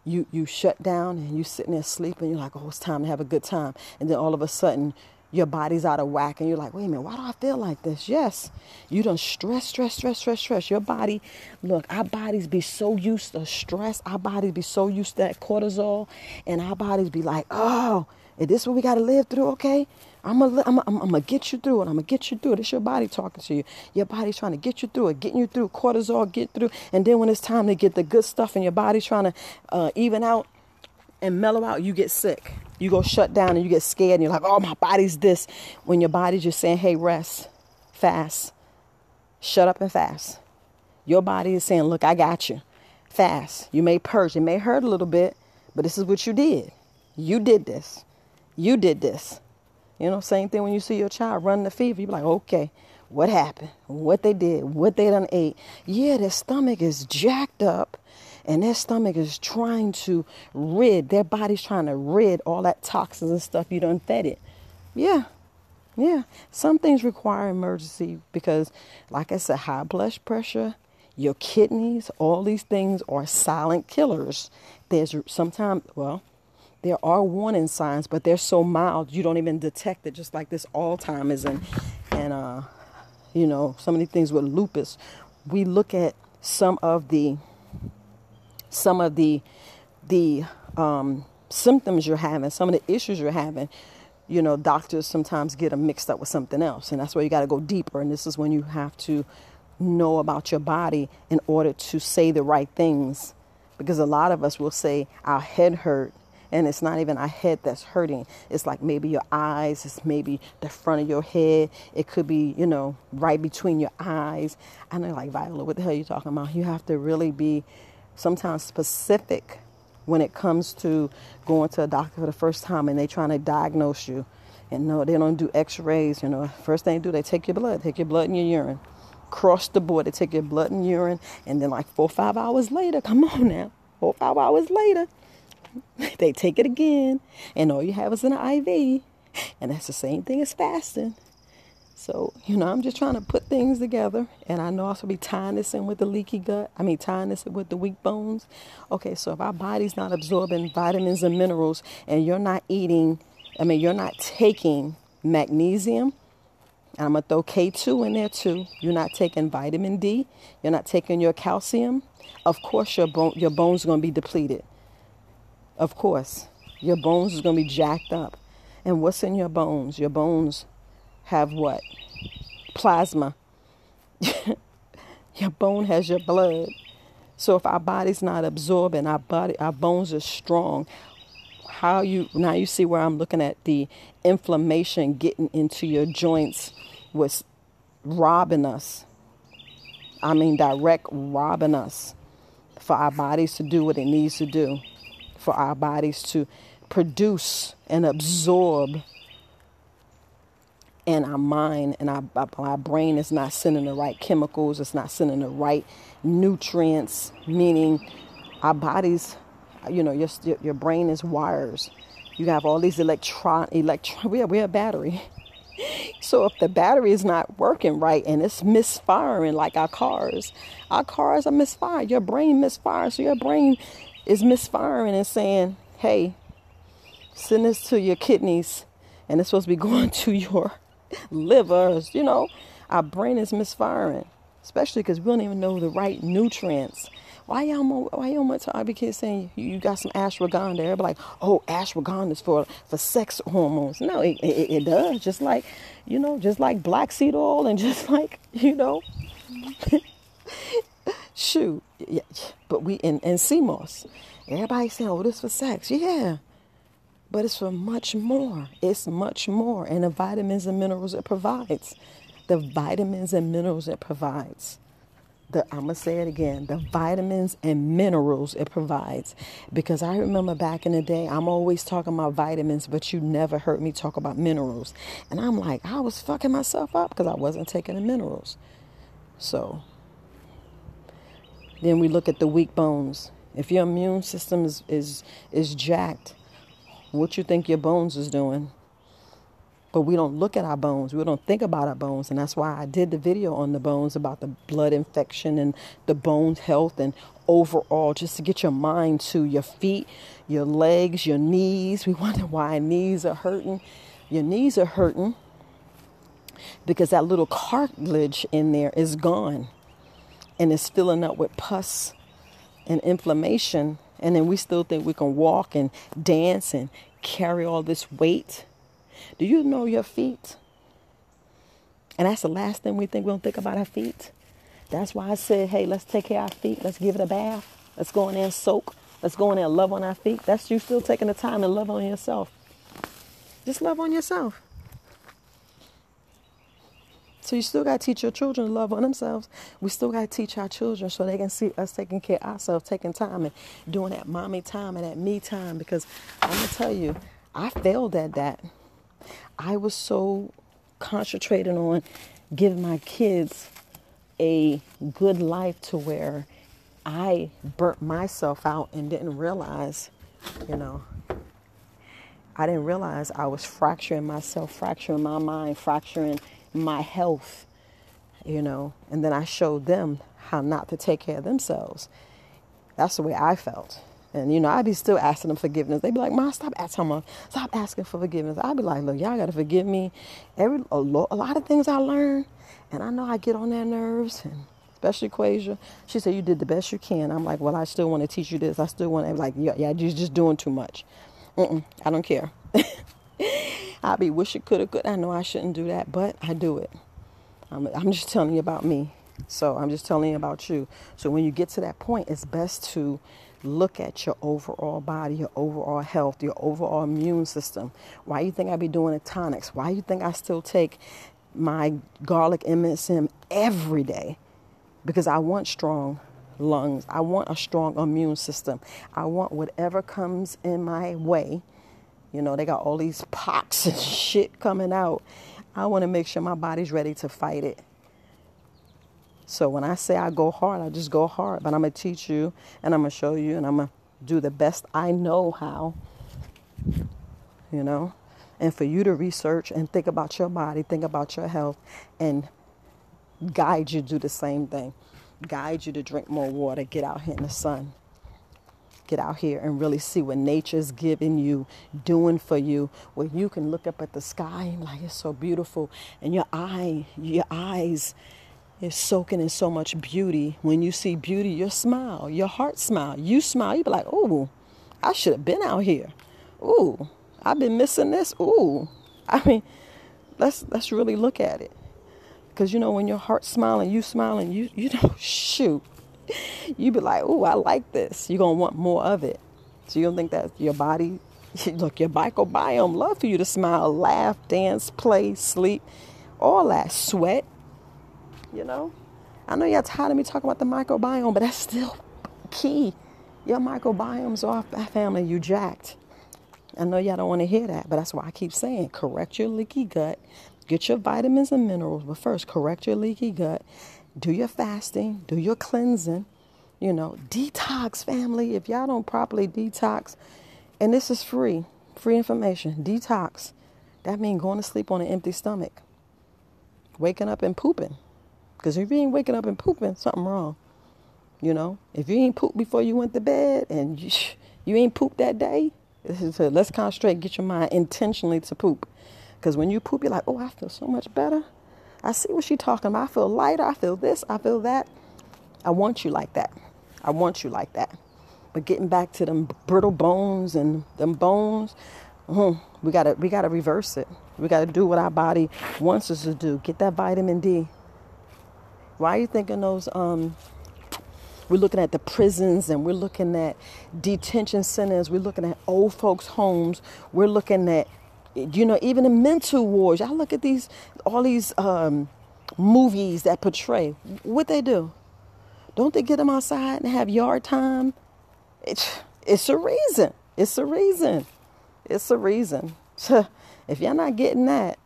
S1: You you shut down and you sitting there sleeping. You're like, oh, it's time to have a good time, and then all of a sudden your body's out of whack and you're like, wait a minute, why do I feel like this? Yes, you don't stress, stress, stress, stress, stress. Your body, look, our bodies be so used to stress, our bodies be so used to that cortisol, and our bodies be like, oh, is this what we got to live through? Okay, I'm gonna, I'm, I'm, I'm get you through it. I'm gonna get you through it. It's your body talking to you. Your body's trying to get you through it, getting you through cortisol, get through. And then when it's time to get the good stuff and your body's trying to uh, even out and mellow out, you get sick. You go shut down and you get scared and you're like, oh, my body's this. When your body's just saying, hey, rest, fast, shut up and fast. Your body is saying, look, I got you. fast. You may purge. It may hurt a little bit, but this is what you did. You did this. You did this. You know, same thing when you see your child running the fever. You're like, okay, what happened? What they did? What they done ate? Yeah, their stomach is jacked up and their stomach is trying to rid, their body's trying to rid all that toxins and stuff you done fed it. Yeah, yeah. Some things require emergency because, like I said, high blood pressure, your kidneys, all these things are silent killers. There's sometimes, well, there are warning signs, but they're so mild you don't even detect it. Just like this Alzheimer's and and uh, you know, some of the things with lupus. We look at some of the some of the the um, symptoms you're having, some of the issues you're having. You know, doctors sometimes get them mixed up with something else, and that's where you got to go deeper. And this is when you have to know about your body in order to say the right things, because a lot of us will say our head hurt and it's not even a head that's hurting. It's like maybe your eyes, it's maybe the front of your head. It could be, you know, right between your eyes. And they're like, Viola, what the hell are you talking about? You have to really be sometimes specific when it comes to going to a doctor for the first time and they're trying to diagnose you. And no, they don't do x-rays, you know. First thing they do, they take your blood, take your blood and your urine. Cross the board, they take your blood and urine, and then like four or five hours later, come on now, four or five hours later, they take it again, and all you have is an IV. And that's the same thing as fasting. So, you know, I'm just trying to put things together. And I know I'll be tying this in with the leaky gut. I mean, tying this in with the weak bones. Okay, so if our body's not absorbing vitamins and minerals, and you're not eating, I mean, you're not taking magnesium, and I'm going to throw K2 in there too. You're not taking vitamin D. You're not taking your calcium. Of course, your, bone, your bones are going to be depleted. Of course, your bones is going to be jacked up. And what's in your bones? Your bones have what? Plasma. your bone has your blood. So if our body's not absorbing, our body, our bones are strong. How you now you see where I'm looking at the inflammation getting into your joints was robbing us. I mean direct robbing us for our bodies to do what it needs to do for our bodies to produce and absorb and our mind and our, our brain is not sending the right chemicals it's not sending the right nutrients meaning our bodies you know your, your brain is wires you have all these electron electron we are, we a battery. So if the battery is not working right and it's misfiring like our cars our cars are misfired your brain misfires so your brain is misfiring and saying, hey, send this to your kidneys and it's supposed to be going to your livers. You know, our brain is misfiring, especially because we don't even know the right nutrients. Why y'all why y'all much to kids saying you, got some ashwagandha? They're like, oh, ashwagandha is for for sex hormones. No, it, it, it does. Just like, you know, just like black seed oil and just like, you know, shoot. Yeah, but we in and sea moss. Everybody saying, "Oh, this for sex." Yeah, but it's for much more. It's much more, and the vitamins and minerals it provides. The vitamins and minerals it provides. The, I'm gonna say it again. The vitamins and minerals it provides, because I remember back in the day, I'm always talking about vitamins, but you never heard me talk about minerals, and I'm like, I was fucking myself up because I wasn't taking the minerals. So then we look at the weak bones. If your immune system is, is, is jacked, what you think your bones is doing? But we don't look at our bones. We don't think about our bones. And that's why I did the video on the bones about the blood infection and the bones health and overall, just to get your mind to your feet, your legs, your knees. We wonder why knees are hurting. Your knees are hurting because that little cartilage in there is gone and it's filling up with pus and inflammation, and then we still think we can walk and dance and carry all this weight. Do you know your feet? And that's the last thing we think. We don't think about our feet. That's why I said, hey, let's take care of our feet. Let's give it a bath. Let's go in there and soak. Let's go in there and love on our feet. That's you still taking the time to love on yourself. Just love on yourself. So you still got to teach your children to love on themselves. We still got to teach our children so they can see us taking care of ourselves, taking time and doing that mommy time and that me time. Because I'm to tell you, I failed at that. I was so concentrated on giving my kids a good life to where I burnt myself out and didn't realize, you know, I didn't realize I was fracturing myself, fracturing my mind, fracturing my health, you know, and then I showed them how not to take care of themselves. That's the way I felt. And you know, I'd be still asking them forgiveness. They'd be like, "Mom, stop asking, Mom, stop asking for forgiveness." I'd be like, "Look, y'all gotta forgive me. Every a, lo- a lot of things I learned, and I know I get on their nerves, and especially Quasia. She said, "You did the best you can." I'm like, "Well, I still want to teach you this. I still want to like, yeah, yeah, you're just doing too much." Mm-mm, I don't care. I'd be wish it could have could. I know I shouldn't do that, but I do it. I'm, I'm just telling you about me. So I'm just telling you about you. So when you get to that point, it's best to look at your overall body, your overall health, your overall immune system. Why you think I be doing the tonics? Why you think I still take my garlic MSM every day? Because I want strong lungs. I want a strong immune system. I want whatever comes in my way. You know, they got all these pox and shit coming out. I want to make sure my body's ready to fight it. So when I say I go hard, I just go hard. But I'm going to teach you and I'm going to show you and I'm going to do the best I know how. You know? And for you to research and think about your body, think about your health, and guide you do the same thing guide you to drink more water, get out here in the sun. Get out here and really see what nature's giving you, doing for you, where you can look up at the sky and like it's so beautiful, and your eye, your eyes is soaking in so much beauty. When you see beauty, your smile, your heart smile. You smile, you be like, "Oh, I should have been out here. Ooh, I've been missing this. Ooh, I mean, let's let's really look at it. Because you know, when your heart's smiling, you smiling, you you know, shoot. You be like, oh, I like this. You're gonna want more of it. So you don't think that your body look, your microbiome love for you to smile, laugh, dance, play, sleep, all that, sweat. You know? I know y'all tired of me talking about the microbiome, but that's still key. Your microbiome's off family, you jacked. I know y'all don't want to hear that, but that's why I keep saying correct your leaky gut Get your vitamins and minerals, but first correct your leaky gut. Do your fasting, do your cleansing, you know, detox family. If y'all don't properly detox, and this is free, free information, detox. That means going to sleep on an empty stomach. Waking up and pooping. Because if you ain't waking up and pooping, something wrong. You know, if you ain't pooped before you went to bed and you, you ain't pooped that day, let's concentrate, get your mind intentionally to poop. Because when you poop, you're like, oh, I feel so much better. I see what she's talking about. I feel lighter. I feel this. I feel that. I want you like that. I want you like that. But getting back to them brittle bones and them bones, mm, we gotta we gotta reverse it. We gotta do what our body wants us to do. Get that vitamin D. Why are you thinking those um we're looking at the prisons and we're looking at detention centers, we're looking at old folks' homes, we're looking at you know, even the mental wars. I look at these, all these um, movies that portray what they do. Don't they get them outside and have yard time? It's, it's a reason. It's a reason. It's a reason. if you're not getting that,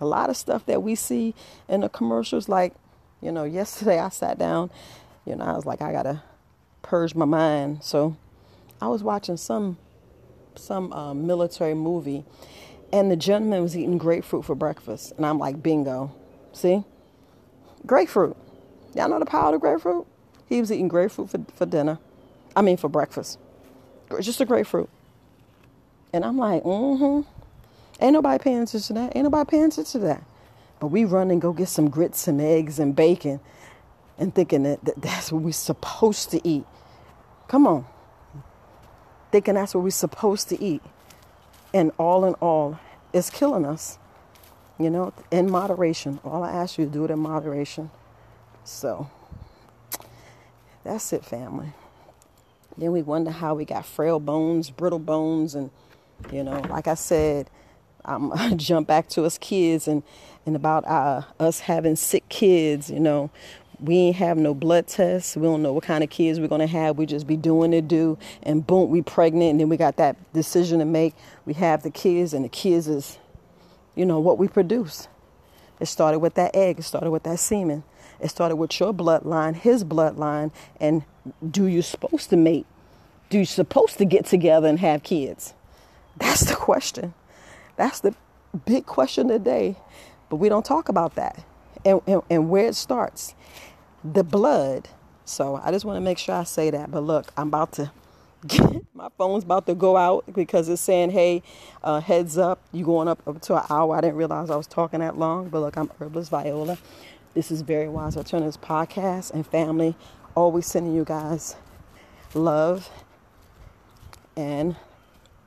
S1: a lot of stuff that we see in the commercials, like, you know, yesterday I sat down, you know, I was like, I gotta purge my mind. So I was watching some some uh, military movie, and the gentleman was eating grapefruit for breakfast. And I'm like, bingo. See? Grapefruit. Y'all know the power of grapefruit? He was eating grapefruit for, for dinner. I mean, for breakfast. Just a grapefruit. And I'm like, mm hmm. Ain't nobody paying attention to that. Ain't nobody paying attention to that. But we run and go get some grits and eggs and bacon and thinking that, that that's what we're supposed to eat. Come on. Thinking that's what we're supposed to eat and all in all, it's killing us. You know, in moderation. All I ask you to do it in moderation. So that's it, family. Then we wonder how we got frail bones, brittle bones, and you know, like I said, I'm I jump back to us kids and and about uh, us having sick kids. You know, we ain't have no blood tests. We don't know what kind of kids we're gonna have. We just be doing it do, and boom, we pregnant, and then we got that decision to make. We have the kids, and the kids is, you know, what we produce. It started with that egg. It started with that semen. It started with your bloodline, his bloodline, and do you supposed to mate? Do you supposed to get together and have kids? That's the question. That's the big question today. But we don't talk about that. And, and, and where it starts. The blood. So I just want to make sure I say that. But look, I'm about to get, my phone's about to go out because it's saying, hey, uh, heads up, you going up, up to an hour. I didn't realize I was talking that long. But look, I'm Herbalist Viola. This is Very Wise Alternatives podcast and family. Always sending you guys love and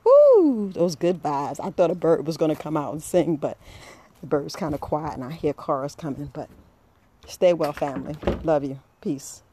S1: woo, those good vibes. I thought a bird was going to come out and sing, but the bird's kind of quiet and I hear cars coming. But stay well, family. Love you. Peace.